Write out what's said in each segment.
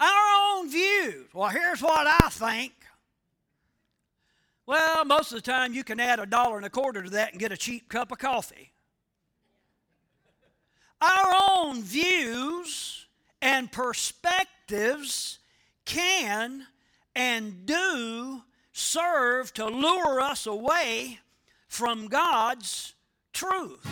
Our own views. Well, here's what I think. Well, most of the time you can add a dollar and a quarter to that and get a cheap cup of coffee. Our own views and perspectives can and do serve to lure us away from God's truth.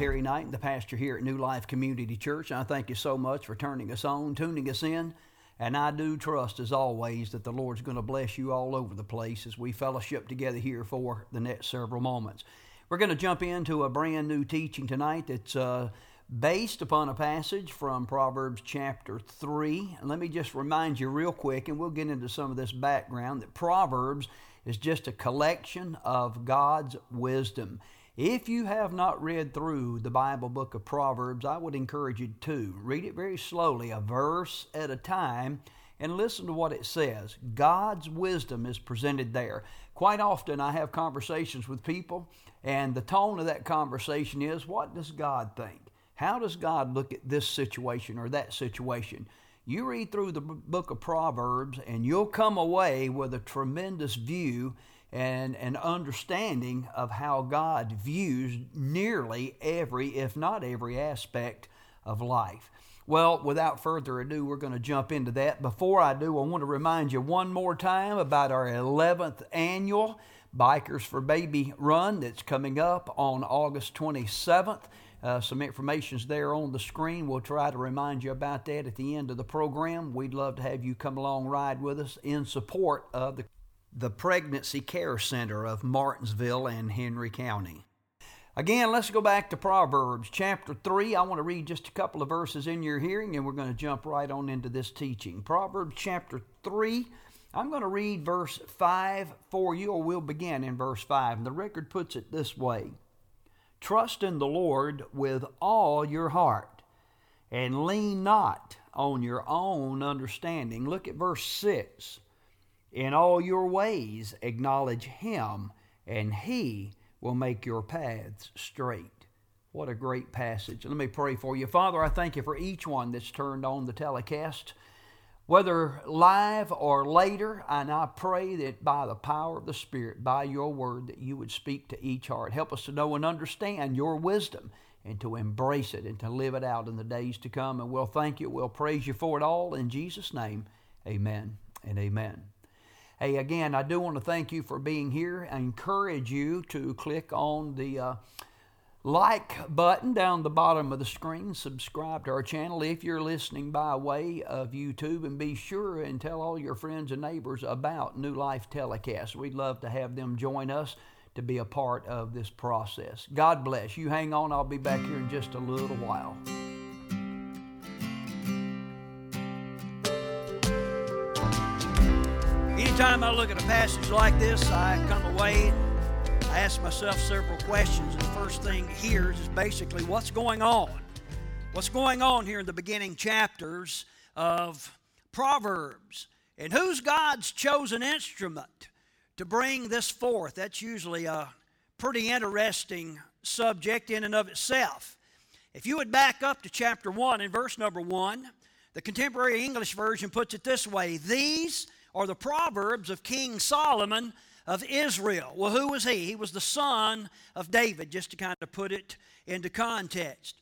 Terry Knight, the pastor here at New Life Community Church. and I thank you so much for turning us on, tuning us in. And I do trust, as always, that the Lord's going to bless you all over the place as we fellowship together here for the next several moments. We're going to jump into a brand new teaching tonight that's uh, based upon a passage from Proverbs chapter 3. And let me just remind you, real quick, and we'll get into some of this background, that Proverbs is just a collection of God's wisdom. If you have not read through the Bible book of Proverbs, I would encourage you to. Read it very slowly, a verse at a time, and listen to what it says. God's wisdom is presented there. Quite often, I have conversations with people, and the tone of that conversation is what does God think? How does God look at this situation or that situation? You read through the book of Proverbs, and you'll come away with a tremendous view and an understanding of how God views nearly every, if not every, aspect of life. Well, without further ado, we're going to jump into that. Before I do, I want to remind you one more time about our 11th annual Bikers for Baby run that's coming up on August 27th. Uh, some information's there on the screen. We'll try to remind you about that at the end of the program. We'd love to have you come along ride with us in support of the the Pregnancy Care Center of Martinsville and Henry County. Again, let's go back to Proverbs chapter 3. I want to read just a couple of verses in your hearing and we're going to jump right on into this teaching. Proverbs chapter 3. I'm going to read verse 5 for you, or we'll begin in verse 5. And the record puts it this way Trust in the Lord with all your heart, and lean not on your own understanding. Look at verse 6. In all your ways acknowledge him, and he will make your paths straight. What a great passage. Let me pray for you. Father, I thank you for each one that's turned on the telecast, whether live or later. And I pray that by the power of the Spirit, by your word, that you would speak to each heart. Help us to know and understand your wisdom and to embrace it and to live it out in the days to come. And we'll thank you. We'll praise you for it all. In Jesus' name, amen and amen. Hey, again, I do want to thank you for being here. I encourage you to click on the uh, like button down the bottom of the screen. Subscribe to our channel if you're listening by way of YouTube, and be sure and tell all your friends and neighbors about New Life Telecast. We'd love to have them join us to be a part of this process. God bless. You hang on, I'll be back here in just a little while. Anytime I look at a passage like this, I come away, I ask myself several questions. And the first thing here is basically what's going on? What's going on here in the beginning chapters of Proverbs? And who's God's chosen instrument to bring this forth? That's usually a pretty interesting subject in and of itself. If you would back up to chapter 1 in verse number 1, the contemporary English version puts it this way These are the Proverbs of King Solomon of Israel. Well, who was he? He was the son of David, just to kind of put it into context.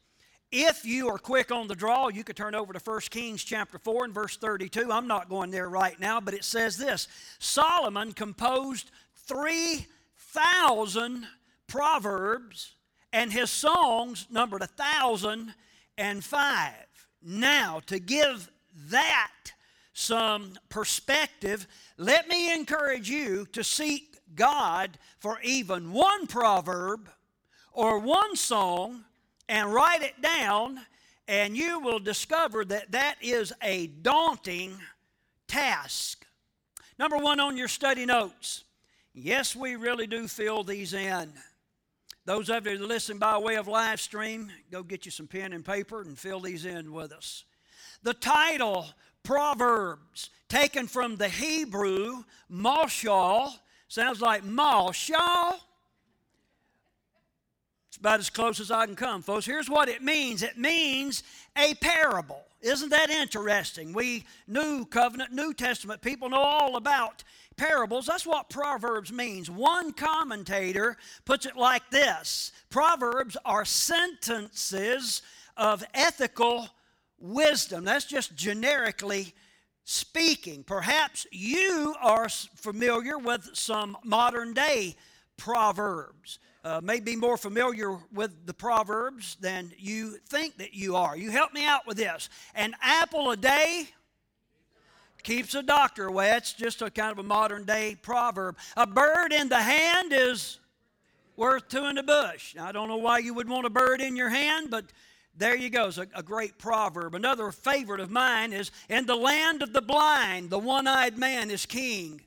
If you are quick on the draw, you could turn over to 1 Kings chapter 4 and verse 32. I'm not going there right now, but it says this Solomon composed 3,000 proverbs, and his songs numbered a thousand and five. Now, to give that some perspective, let me encourage you to seek God for even one proverb or one song and write it down, and you will discover that that is a daunting task. Number one on your study notes. Yes, we really do fill these in. Those of you that listen by way of live stream, go get you some pen and paper and fill these in with us. The title, Proverbs, taken from the Hebrew, Mashal, sounds like Mashal. It's about as close as I can come, folks. Here's what it means it means a parable. Isn't that interesting? We, New Covenant, New Testament people know all about parables. That's what Proverbs means. One commentator puts it like this Proverbs are sentences of ethical wisdom. That's just generically speaking. Perhaps you are familiar with some modern day proverbs. Uh, may be more familiar with the proverbs than you think that you are. You help me out with this. An apple a day keeps a doctor away. It's just a kind of a modern day proverb. A bird in the hand is worth two in the bush. I don't know why you would want a bird in your hand, but there you go. It's a, a great proverb. Another favorite of mine is In the land of the blind, the one eyed man is king.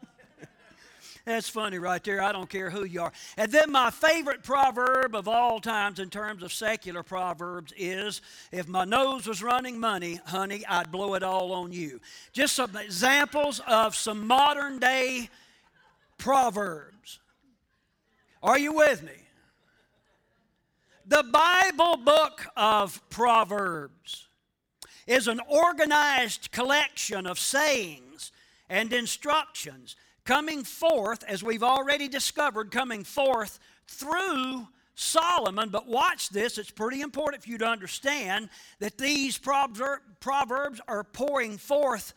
That's funny right there. I don't care who you are. And then my favorite proverb of all times in terms of secular proverbs is if my nose was running money, honey, I'd blow it all on you. Just some examples of some modern day proverbs. Are you with me? The Bible book of Proverbs is an organized collection of sayings and instructions coming forth, as we've already discovered, coming forth through Solomon. But watch this, it's pretty important for you to understand that these proverbs are pouring forth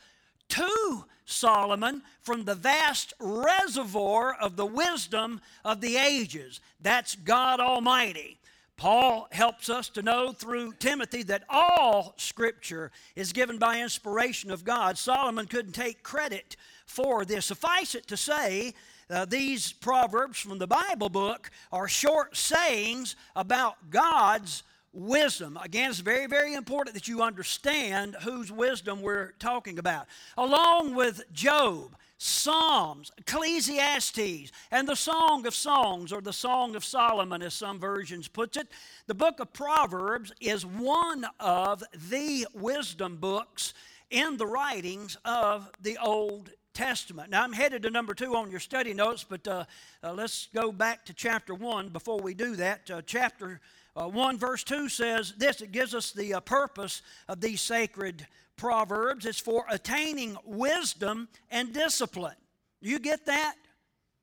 to Solomon from the vast reservoir of the wisdom of the ages. That's God Almighty. Paul helps us to know through Timothy that all Scripture is given by inspiration of God. Solomon couldn't take credit for this. Suffice it to say, uh, these proverbs from the Bible book are short sayings about God's wisdom. Again, it's very, very important that you understand whose wisdom we're talking about. Along with Job, Psalms, Ecclesiastes, and the Song of Songs, or the Song of Solomon, as some versions puts it, the book of Proverbs is one of the wisdom books in the writings of the Old Testament. Now, I'm headed to number two on your study notes, but uh, uh, let's go back to chapter one before we do that. Uh, chapter uh, 1, verse 2 says this it gives us the uh, purpose of these sacred proverbs. is for attaining wisdom and discipline. You get that?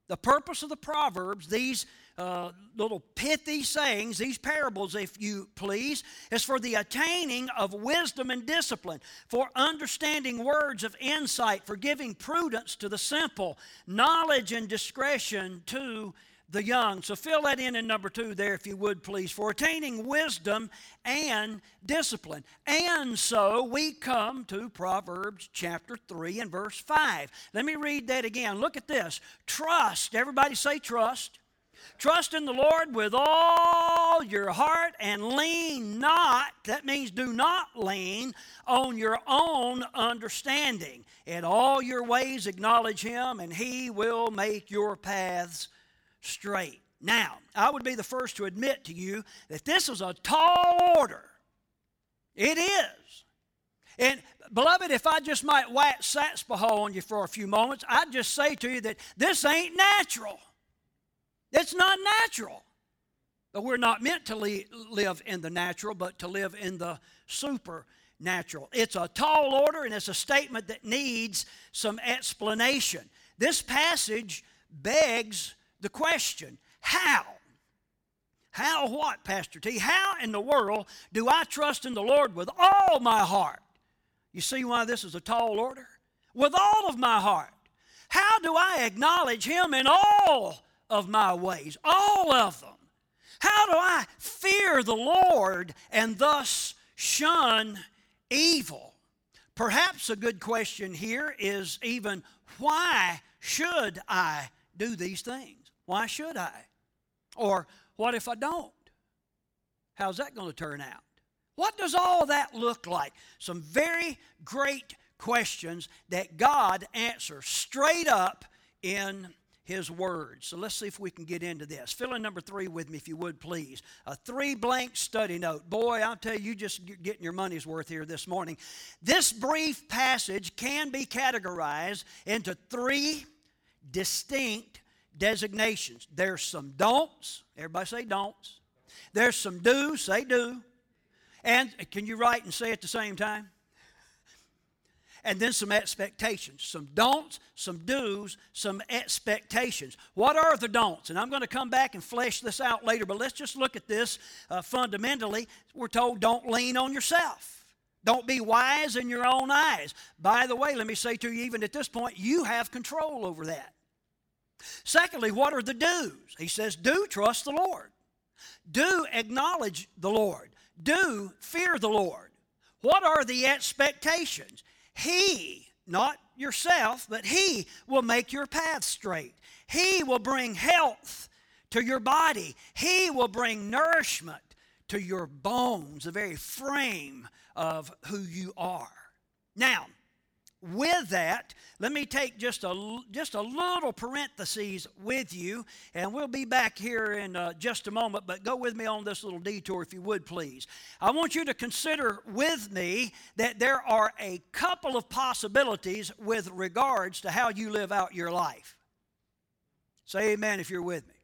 The purpose of the proverbs, these uh, little pithy sayings, these parables, if you please, is for the attaining of wisdom and discipline, for understanding words of insight, for giving prudence to the simple, knowledge and discretion to the young. So fill that in in number two there, if you would please, for attaining wisdom and discipline. And so we come to Proverbs chapter 3 and verse 5. Let me read that again. Look at this. Trust. Everybody say trust. Trust in the Lord with all your heart and lean not, that means do not lean on your own understanding. In all your ways acknowledge Him, and He will make your paths straight. Now, I would be the first to admit to you that this is a tall order. It is. And beloved, if I just might wax satspaho on you for a few moments, I'd just say to you that this ain't natural. It's not natural. But we're not meant to live in the natural, but to live in the supernatural. It's a tall order and it's a statement that needs some explanation. This passage begs the question how? How what, Pastor T? How in the world do I trust in the Lord with all my heart? You see why this is a tall order? With all of my heart. How do I acknowledge Him in all of my ways, all of them. How do I fear the Lord and thus shun evil? Perhaps a good question here is even why should I do these things? Why should I? Or what if I don't? How's that going to turn out? What does all that look like? Some very great questions that God answers straight up in his word. So let's see if we can get into this. Fill in number three with me, if you would, please. A three blank study note. Boy, I'll tell you, you're just getting your money's worth here this morning. This brief passage can be categorized into three distinct designations. There's some don'ts. Everybody say don'ts. There's some do's. Say do. And can you write and say at the same time? and then some expectations. Some don'ts, some do's, some expectations. What are the don'ts? And I'm going to come back and flesh this out later, but let's just look at this uh, fundamentally. We're told don't lean on yourself. Don't be wise in your own eyes. By the way, let me say to you, even at this point, you have control over that. Secondly, what are the do's? He says, do trust the Lord. Do acknowledge the Lord. Do fear the Lord. What are the expectations? He, not yourself, but He will make your path straight. He will bring health to your body. He will bring nourishment to your bones, the very frame of who you are. Now, with that, let me take just a, just a little parenthesis with you, and we'll be back here in uh, just a moment, but go with me on this little detour if you would, please. I want you to consider with me that there are a couple of possibilities with regards to how you live out your life. Say amen if you're with me.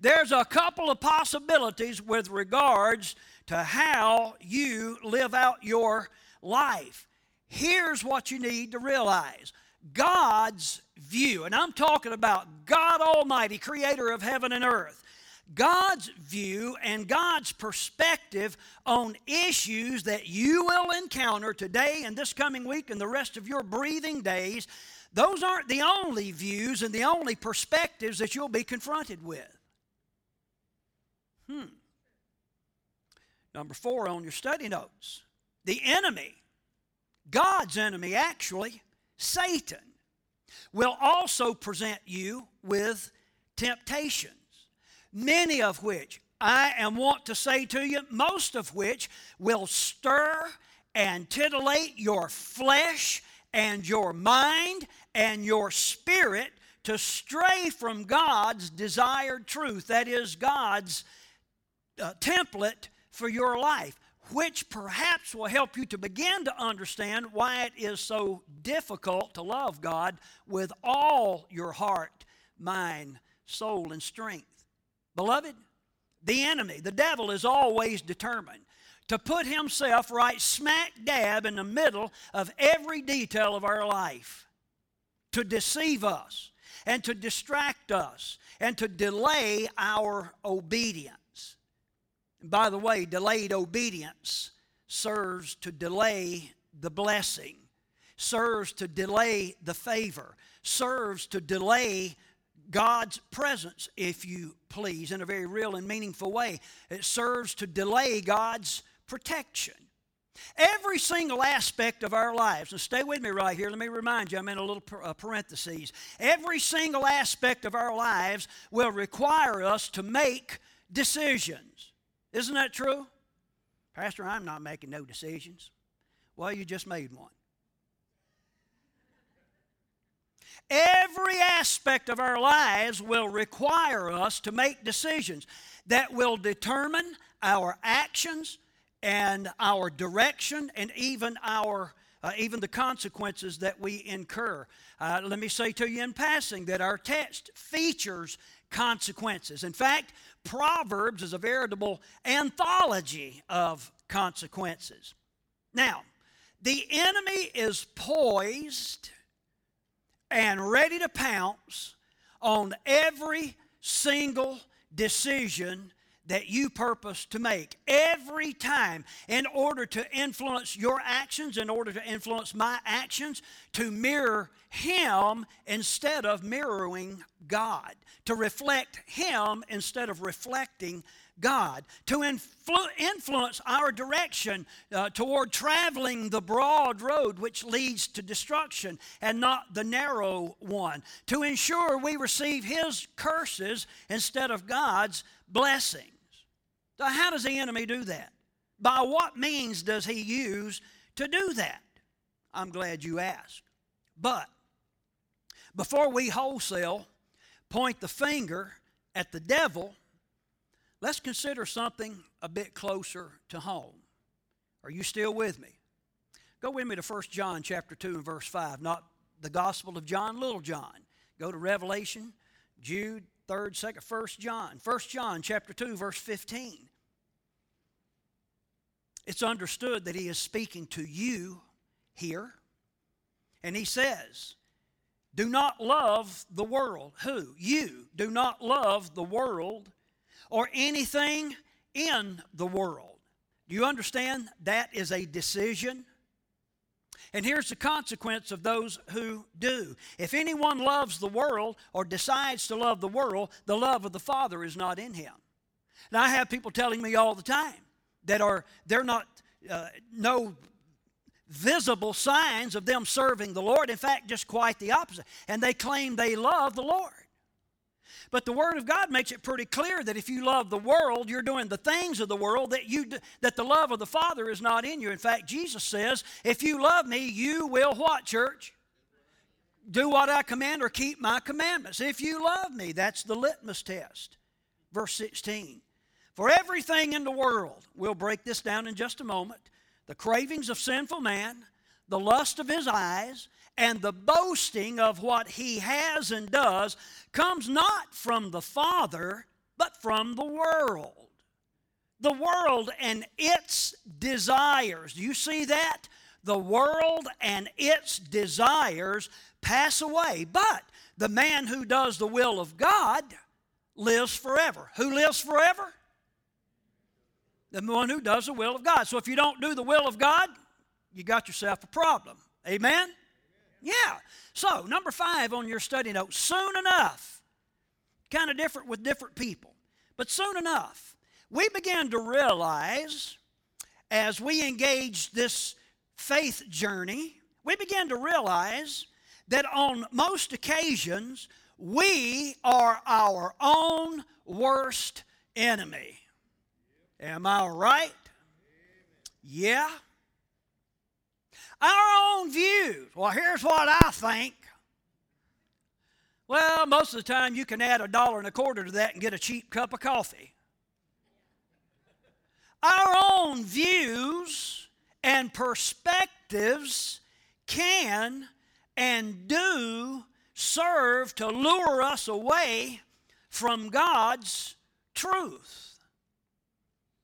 There's a couple of possibilities with regards to how you live out your life here's what you need to realize God's view, and I'm talking about God Almighty, creator of heaven and earth. God's view and God's perspective on issues that you will encounter today and this coming week and the rest of your breathing days, those aren't the only views and the only perspectives that you'll be confronted with. Hmm. Number four on your study notes the enemy God's enemy, actually, Satan, will also present you with temptations, many of which I am want to say to you, most of which will stir and titillate your flesh and your mind and your spirit to stray from God's desired truth. That is, God's uh, template for your life which perhaps will help you to begin to understand why it is so difficult to love God with all your heart, mind, soul, and strength. Beloved, the enemy, the devil, is always determined to put himself right smack dab in the middle of every detail of our life, to deceive us and to distract us and to delay our obedience. By the way, delayed obedience serves to delay the blessing, serves to delay the favor, serves to delay God's presence, if you please, in a very real and meaningful way. It serves to delay God's protection. Every single aspect of our lives, and stay with me right here, let me remind you, I'm in a little uh, parentheses. Every single aspect of our lives will require us to make decisions. Isn't that true? Pastor, I'm not making no decisions. Well, you just made one. Every aspect of our lives will require us to make decisions that will determine our actions and our direction and even our uh, even the consequences that we incur. Uh, let me say to you in passing that our text features consequences. In fact, Proverbs is a veritable anthology of consequences. Now, the enemy is poised and ready to pounce on every single decision that you purpose to make every time in order to influence your actions, in order to influence my actions, to mirror Him instead of mirroring God, to reflect Him instead of reflecting God, to influ- influence our direction uh, toward traveling the broad road which leads to destruction and not the narrow one, to ensure we receive His curses instead of God's blessing. So, how does the enemy do that? By what means does he use to do that? I'm glad you asked. But before we wholesale point the finger at the devil, let's consider something a bit closer to home. Are you still with me? Go with me to 1 John chapter 2 and verse 5, not the Gospel of John, little John. Go to Revelation, Jude, 3rd, 2nd, first John. First John chapter 2 verse 15. It's understood that he is speaking to you here. And he says, Do not love the world. Who? You. Do not love the world or anything in the world. Do you understand? That is a decision. And here's the consequence of those who do. If anyone loves the world or decides to love the world, the love of the Father is not in him. Now, I have people telling me all the time that are, they're not, uh, no visible signs of them serving the Lord. In fact, just quite the opposite. And they claim they love the Lord. But the Word of God makes it pretty clear that if you love the world, you're doing the things of the world that you that the love of the Father is not in you. In fact, Jesus says, "If you love me, you will what, church? Do what I command or keep my commandments. If you love me, that's the litmus test." Verse 16. For everything in the world, we'll break this down in just a moment the cravings of sinful man, the lust of his eyes, and the boasting of what he has and does comes not from the Father, but from the world. The world and its desires. Do you see that? The world and its desires pass away, but the man who does the will of God lives forever. Who lives forever? the one who does the will of God. So if you don't do the will of God, you got yourself a problem. Amen? Yeah. So, number five on your study note soon enough, kind of different with different people, but soon enough, we began to realize as we engaged this faith journey, we began to realize that on most occasions, we are our own worst enemy. Am I right? Yeah. Our own views. Well, here's what I think. Well, most of the time you can add a dollar and a quarter to that and get a cheap cup of coffee. Our own views and perspectives can and do serve to lure us away from God's truth.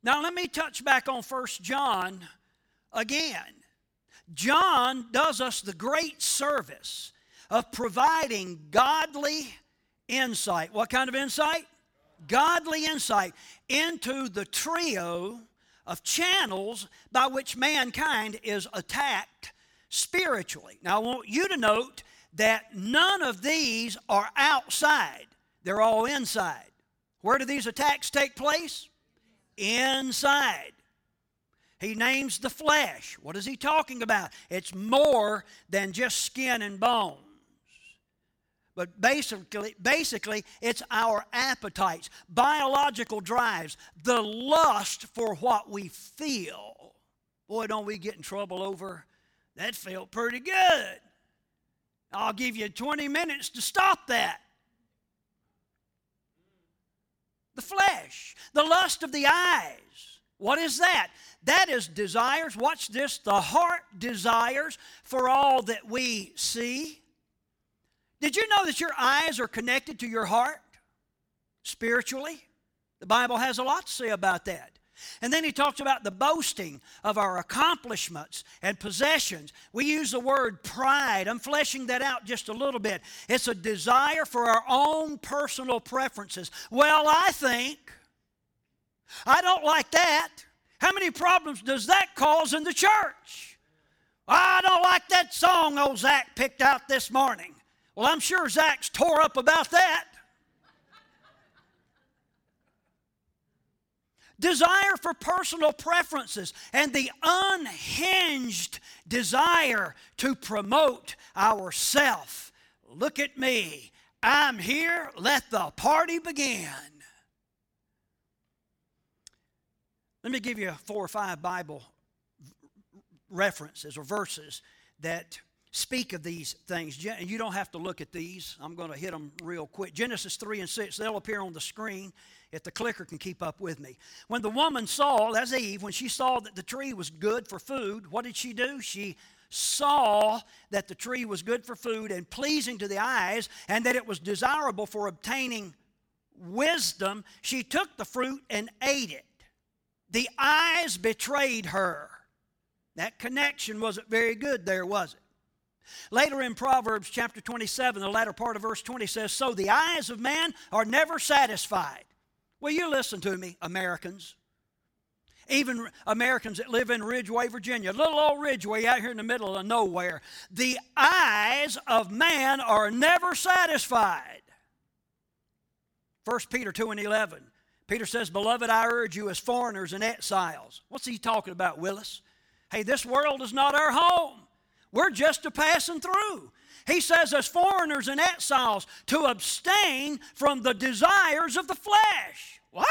Now, let me touch back on First John again. John does us the great service of providing godly insight. What kind of insight? Godly insight into the trio of channels by which mankind is attacked spiritually. Now, I want you to note that none of these are outside, they're all inside. Where do these attacks take place? inside. He names the flesh. What is he talking about? It's more than just skin and bones. But basically, basically, it's our appetites, biological drives, the lust for what we feel. Boy, don't we get in trouble over that felt pretty good. I'll give you 20 minutes to stop that the flesh, the lust of the eyes. What is that? That is desires. Watch this the heart desires for all that we see. Did you know that your eyes are connected to your heart spiritually? The Bible has a lot to say about that. And then he talks about the boasting of our accomplishments and possessions. We use the word pride. I'm fleshing that out just a little bit. It's a desire for our own personal preferences. Well, I think. I don't like that. How many problems does that cause in the church? I don't like that song old Zach picked out this morning. Well, I'm sure Zach's tore up about that. desire for personal preferences, and the unhinged desire to promote ourself. Look at me. I'm here. Let the party begin. Let me give you four or five Bible references or verses that speak of these things. And you don't have to look at these. I'm going to hit them real quick. Genesis 3 and 6, they'll appear on the screen if the clicker can keep up with me. When the woman saw, that's Eve, when she saw that the tree was good for food, what did she do? She saw that the tree was good for food and pleasing to the eyes, and that it was desirable for obtaining wisdom, she took the fruit and ate it. The eyes betrayed her. That connection wasn't very good there, was it? Later in Proverbs chapter 27, the latter part of verse 20 says, So the eyes of man are never satisfied. Will you listen to me, Americans. Even Americans that live in Ridgeway, Virginia, little old Ridgeway out here in the middle of nowhere. The eyes of man are never satisfied. 1 Peter 2 and 11. Peter says, Beloved, I urge you as foreigners and exiles. What's he talking about, Willis? Hey, this world is not our home. We're just a passing through. He says, as foreigners and exiles, to abstain from the desires of the flesh. What?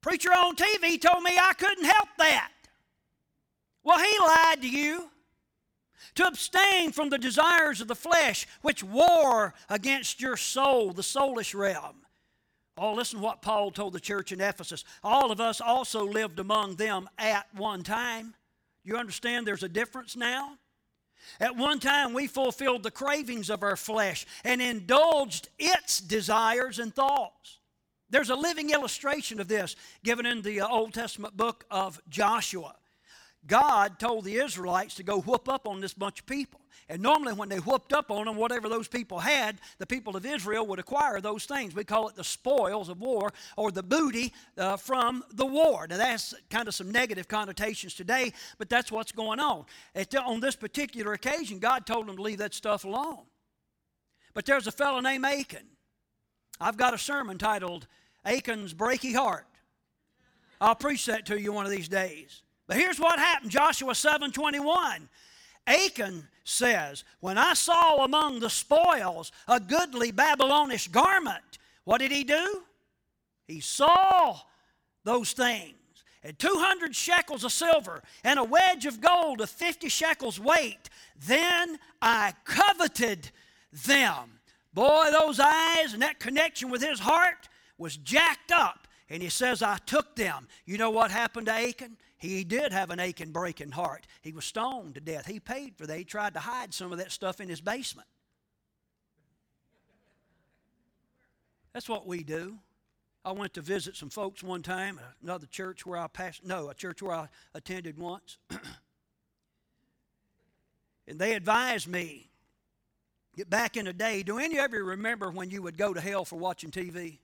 Preacher on TV told me I couldn't help that. Well, he lied to you. To abstain from the desires of the flesh, which war against your soul, the soulish realm. Oh, listen what Paul told the church in Ephesus. All of us also lived among them at one time. You understand there's a difference now? At one time, we fulfilled the cravings of our flesh and indulged its desires and thoughts. There's a living illustration of this given in the uh, Old Testament book of Joshua. God told the Israelites to go whoop up on this bunch of people. And normally, when they whooped up on them, whatever those people had, the people of Israel would acquire those things. We call it the spoils of war or the booty uh, from the war. Now, that's kind of some negative connotations today, but that's what's going on. At, on this particular occasion, God told them to leave that stuff alone. But there's a fellow named Achan. I've got a sermon titled Achan's Breaky Heart. I'll preach that to you one of these days. But here's what happened Joshua 7 21. Achan says, When I saw among the spoils a goodly Babylonish garment, what did he do? He saw those things. And 200 shekels of silver and a wedge of gold of 50 shekels weight. Then I coveted them. Boy, those eyes and that connection with his heart was jacked up. And he says, I took them. You know what happened to Achan? He did have an aching, breaking heart. He was stoned to death. He paid for that. He tried to hide some of that stuff in his basement. That's what we do. I went to visit some folks one time, another church where I passed, no, a church where I attended once. and they advised me, get back in the day, do any of you remember when you would go to hell for watching TV?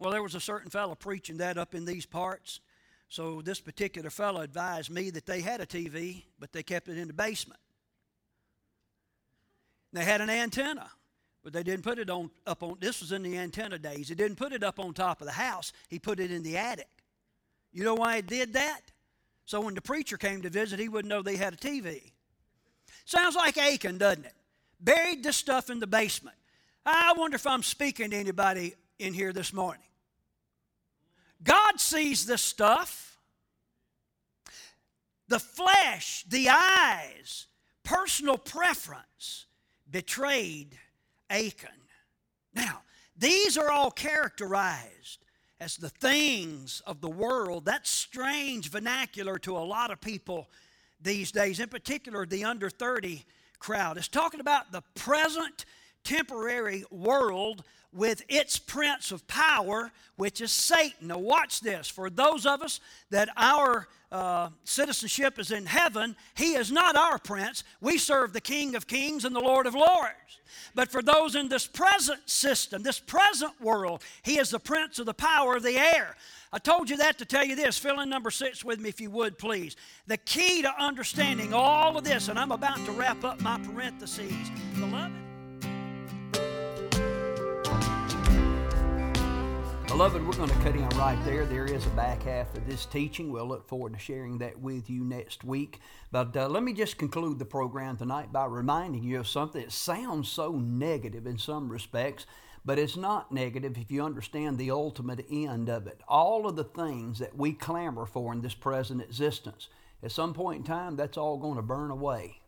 Well, there was a certain fellow preaching that up in these parts. So this particular fellow advised me that they had a TV, but they kept it in the basement. They had an antenna, but they didn't put it on up on this was in the antenna days. He didn't put it up on top of the house. He put it in the attic. You know why he did that? So when the preacher came to visit, he wouldn't know they had a TV. Sounds like Achan, doesn't it? Buried this stuff in the basement. I wonder if I'm speaking to anybody in here this morning. God sees this stuff. The flesh, the eyes, personal preference betrayed Achan. Now, these are all characterized as the things of the world. That's strange vernacular to a lot of people these days, in particular the under 30 crowd. It's talking about the present temporary world with its prince of power, which is Satan. Now, watch this. For those of us that our uh, citizenship is in heaven, he is not our prince. We serve the King of kings and the Lord of lords. But for those in this present system, this present world, he is the prince of the power of the air. I told you that to tell you this. Fill in number six with me if you would, please. The key to understanding all of this, and I'm about to wrap up my parentheses. Beloved, Beloved, we're going to cut in right there. There is a back half of this teaching. We'll look forward to sharing that with you next week. But uh, let me just conclude the program tonight by reminding you of something that sounds so negative in some respects, but it's not negative if you understand the ultimate end of it. All of the things that we clamor for in this present existence at some point in time, that's all going to burn away.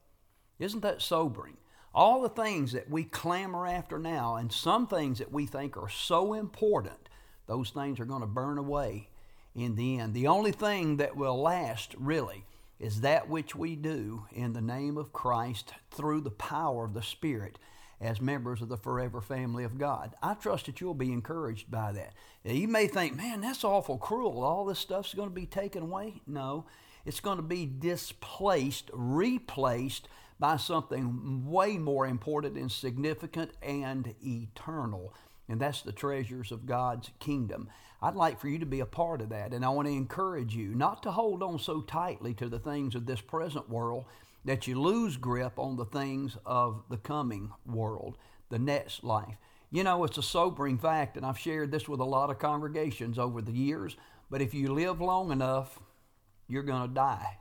Isn't that sobering? All the things that we clamor after now, and some things that we think are so important, those things are going to burn away in the end. The only thing that will last, really, is that which we do in the name of Christ through the power of the Spirit as members of the forever family of God. I trust that you'll be encouraged by that. You may think, man, that's awful cruel. All this stuff's going to be taken away. No, it's going to be displaced, replaced by something way more important and significant and eternal. And that's the treasures of God's kingdom. I'd like for you to be a part of that. And I want to encourage you not to hold on so tightly to the things of this present world that you lose grip on the things of the coming world, the next life. You know, it's a sobering fact, and I've shared this with a lot of congregations over the years, but if you live long enough, you're going to die.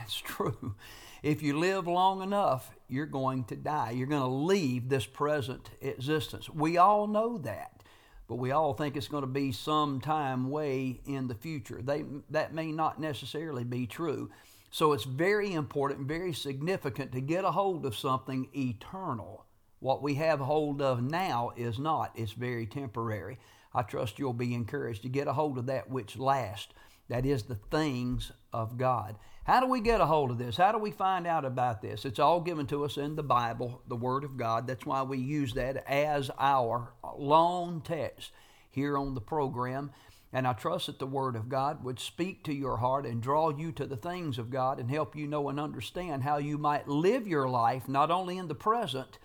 That's true. If you live long enough, you're going to die. You're going to leave this present existence. We all know that, but we all think it's going to be some time way in the future. They, that may not necessarily be true. So it's very important, very significant to get a hold of something eternal. What we have hold of now is not, it's very temporary. I trust you'll be encouraged to get a hold of that which lasts. That is the things of God. How do we get a hold of this? How do we find out about this? It's all given to us in the Bible, the Word of God. That's why we use that as our long text here on the program. And I trust that the Word of God would speak to your heart and draw you to the things of God and help you know and understand how you might live your life, not only in the present,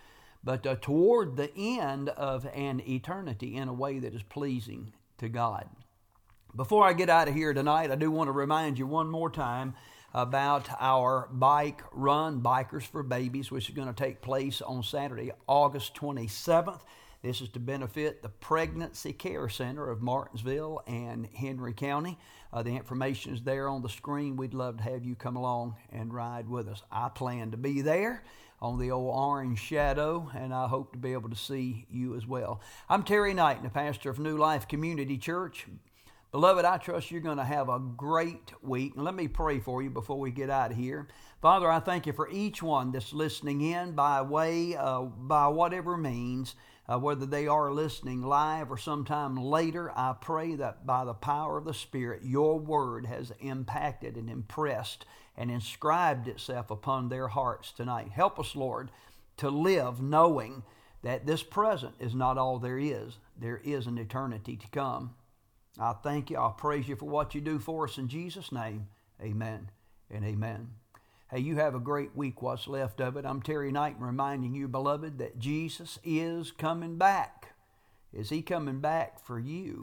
but uh, toward the end of an eternity in a way that is pleasing to God. Before I get out of here tonight, I do want to remind you one more time about our bike run, Bikers for Babies, which is going to take place on Saturday, August 27th. This is to benefit the Pregnancy Care Center of Martinsville and Henry County. Uh, the information is there on the screen. We'd love to have you come along and ride with us. I plan to be there on the old orange shadow, and I hope to be able to see you as well. I'm Terry Knight, the pastor of New Life Community Church. Beloved, I trust you're going to have a great week. And let me pray for you before we get out of here. Father, I thank you for each one that's listening in by way, uh, by whatever means uh, whether they are listening live or sometime later, I pray that by the power of the Spirit, your word has impacted and impressed and inscribed itself upon their hearts tonight. Help us, Lord, to live knowing that this present is not all there is. There is an eternity to come. I thank you. I praise you for what you do for us in Jesus' name. Amen and amen. Hey, you have a great week, what's left of it. I'm Terry Knight reminding you, beloved, that Jesus is coming back. Is he coming back for you?